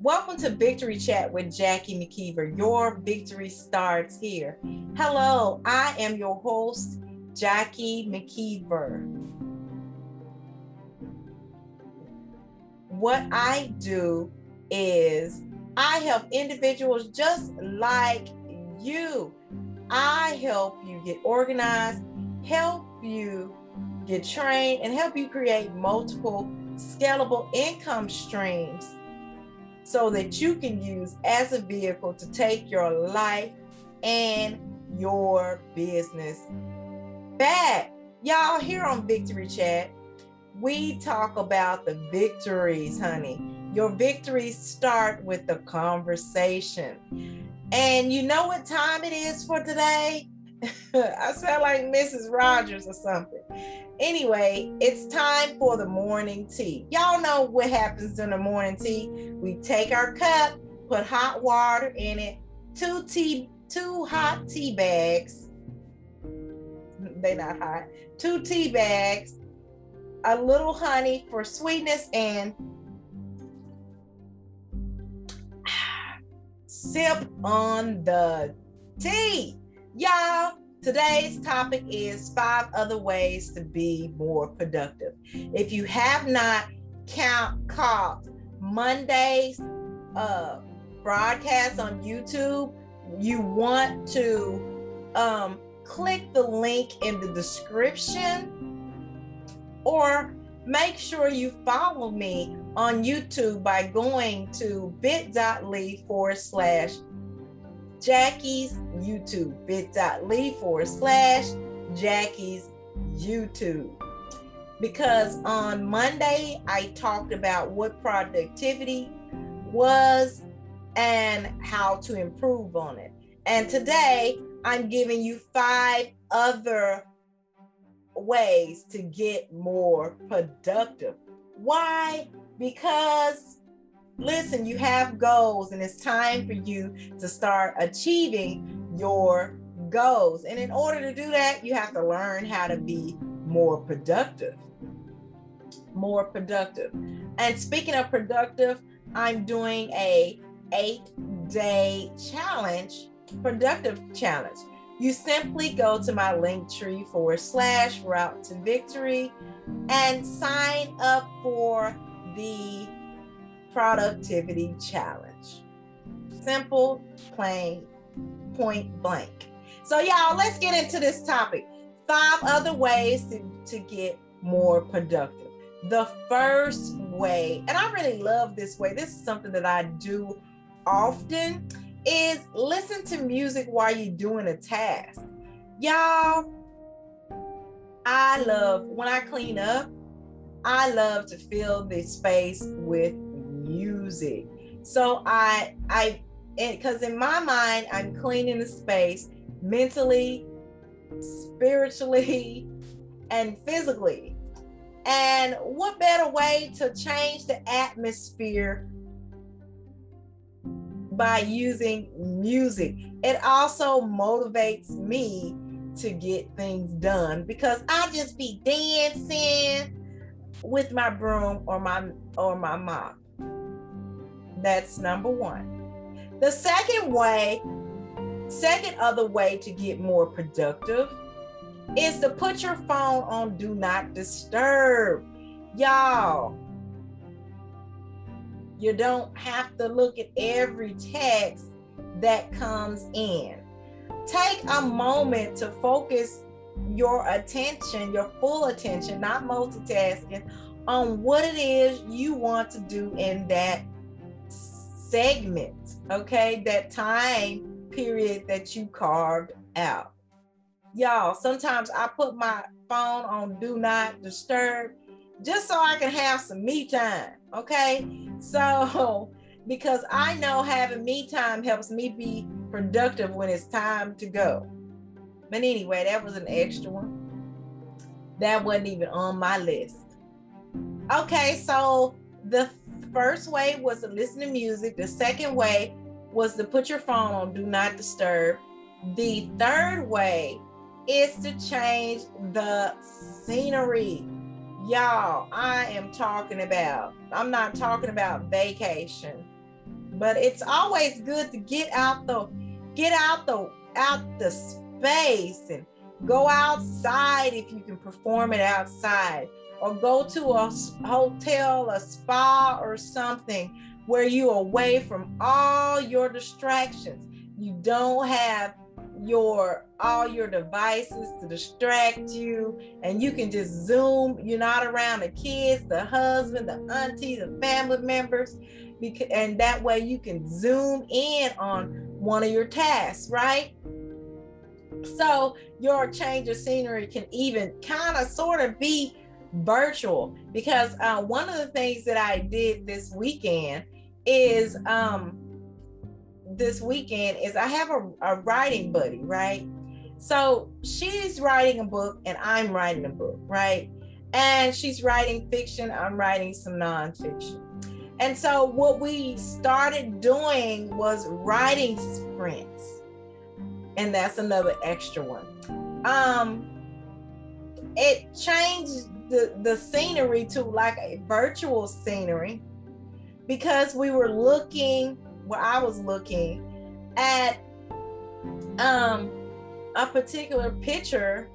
Welcome to Victory Chat with Jackie McKeever. Your victory starts here. Hello, I am your host, Jackie McKeever. What I do is I help individuals just like you. I help you get organized, help you get trained, and help you create multiple scalable income streams so that you can use as a vehicle to take your life and your business back. Y'all, here on Victory Chat, we talk about the victories, honey. Your victories start with the conversation. And you know what time it is for today? I sound like Mrs. Rogers or something. Anyway, it's time for the morning tea. Y'all know what happens in the morning tea. We take our cup, put hot water in it, two tea, two hot tea bags. They not hot. Two tea bags, a little honey for sweetness, and sip on the tea. Y'all, Today's topic is five other ways to be more productive. If you have not count caught Monday's uh, broadcast on YouTube, you want to um, click the link in the description or make sure you follow me on YouTube by going to bit.ly forward slash Jackie's YouTube, bit.ly forward slash Jackie's YouTube. Because on Monday, I talked about what productivity was and how to improve on it. And today, I'm giving you five other ways to get more productive. Why? Because listen, you have goals, and it's time for mm-hmm. you to start achieving your goals. And in order to do that, you have to learn how to be more productive. More productive. And speaking of productive, I'm doing a eight day challenge, productive challenge. You simply go to my Linktree forward slash route to victory and sign up for the productivity challenge. Simple, plain, point blank. So, y'all, let's get into this topic. Five other ways to, to get more productive. The first way, and I really love this way, this is something that I do often, is listen to music while you're doing a task. Y'all, I love when I clean up, I love to fill the space with So I I because in my mind I'm cleaning the space mentally, spiritually, and physically. And what better way to change the atmosphere by using music? It also motivates me to get things done because I just be dancing with my broom or my or my mop. That's number one. The second way, second other way to get more productive is to put your phone on do not disturb. Y'all, you don't have to look at every text that comes in. Take a moment to focus your attention, your full attention, not multitasking, on what it is you want to do in that segment, okay? That time period that you carved out. Y'all, sometimes I put my phone on do not disturb just so I can have some me time, okay? So, because I know having me time helps me be productive when it's time to go. But anyway, that was an extra one. That wasn't even on my list. Okay, so the first way was to listen to music. The second way was to put your phone on do not disturb. The third way is to change the scenery. Y'all, I am talking about, I'm not talking about vacation, but it's always good to get out the get out the out the space and go outside if you can perform it outside. Or go to a hotel, a spa or something where you're away from all your distractions. You don't have your all your devices to distract you. And you can just zoom. You're not around the kids the husband the auntie the family members. And that way you can zoom in on one of your tasks right so your change of scenery can even kind of sort of be virtual because uh, one of the things that i did this weekend is um this weekend is I have a, a writing buddy, right? So she's writing a book and I'm writing a book, right? And she's writing fiction, I'm writing some nonfiction. And so what we started doing was writing sprints. And that's another extra one. Um it changed the, the scenery to like a virtual scenery because we were looking where I was looking at um a particular picture,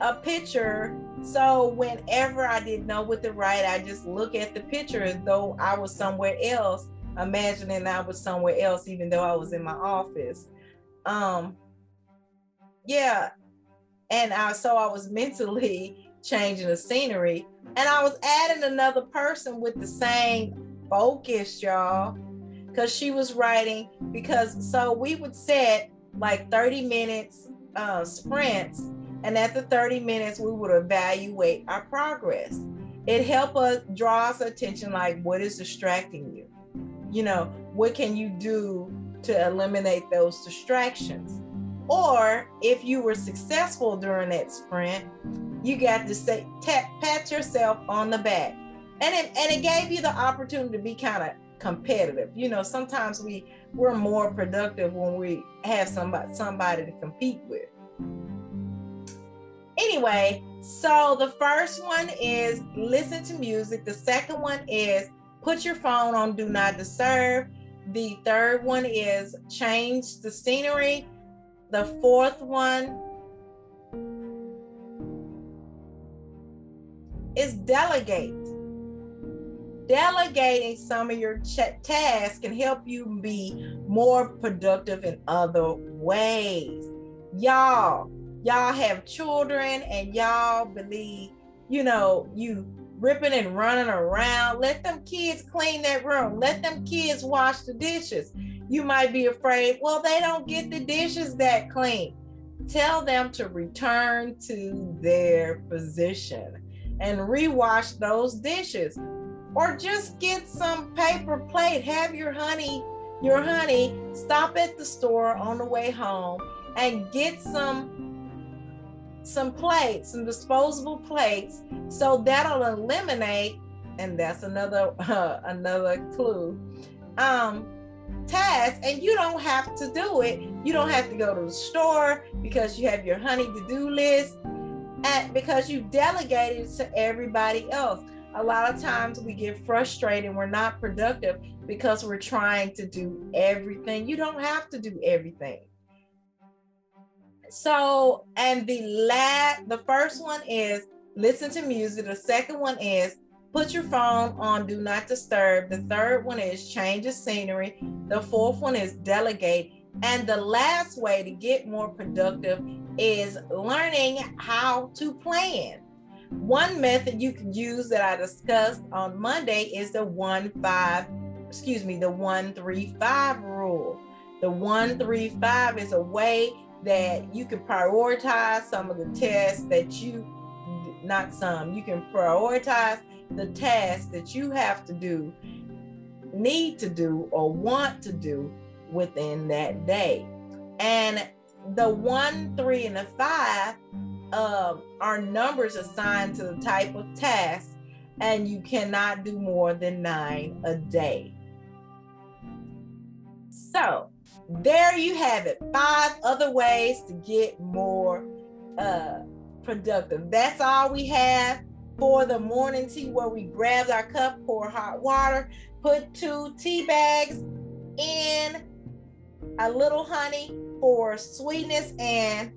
a picture. So whenever I didn't know what to write, I just look at the picture as though I was somewhere else, imagining I was somewhere else, even though I was in my office. Um yeah. And I so I was mentally changing the scenery. And I was adding another person with the same focus, y'all because she was writing because so we would set like 30 minutes uh, sprints and at the 30 minutes we would evaluate our progress. It helped us draw us attention like what is distracting you? You know what can you do to eliminate those distractions or if you were successful during that sprint you got to say tap, pat yourself on the back and it, and it gave you the opportunity to be kind of competitive. You know, sometimes we we're more productive when we have somebody somebody to compete with. Anyway, so the first one is listen to music. The second one is put your phone on do not disturb. The third one is change the scenery. The fourth one is delegate delegating some of your ch- tasks can help you be more productive in other ways. Y'all, y'all have children and y'all believe, you know, you ripping and running around. Let them kids clean that room. Let them kids wash the dishes. You might be afraid, well, they don't get the dishes that clean. Tell them to return to their position and rewash those dishes or just get some paper plate. Have your honey, your honey, stop at the store on the way home and get some some plates, some disposable plates. So that'll eliminate, and that's another uh, another clue. Um, task, and you don't have to do it. You don't have to go to the store because you have your honey to-do list, and because you delegated to everybody else. A lot of times we get frustrated. We're not productive because we're trying to do everything. You don't have to do everything. So and the last the first one is listen to music. The second one is put your phone on do not disturb. The third one is change the scenery. The fourth one is delegate. And the last way to get more productive is learning how to plan. One method you can use that I discussed on Monday is the one five, excuse me, the one three five rule. The one three five is a way that you can prioritize some of the tests that you, not some, you can prioritize the tasks that you have to do, need to do, or want to do within that day. And the one, three, and the five um, are numbers assigned to the type of task, and you cannot do more than nine a day. So, there you have it five other ways to get more uh, productive. That's all we have for the morning tea where we grab our cup, pour hot water, put two tea bags in a little honey for sweetness and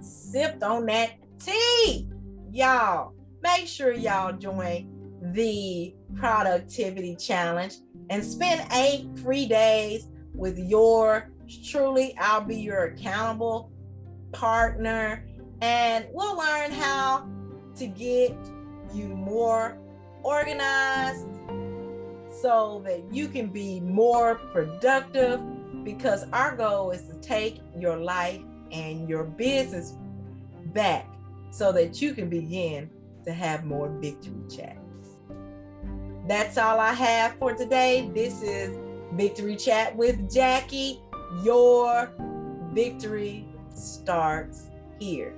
sipped on that tea. Y'all, make sure y'all join the productivity challenge and spend eight free days with your truly. I'll be your accountable partner, and we'll learn how to get you more organized so that you can be more productive because our goal is to take your life and your business back so that you can begin to have more victory chats. That's all I have for today. This is Victory Chat with Jackie. Your victory starts here.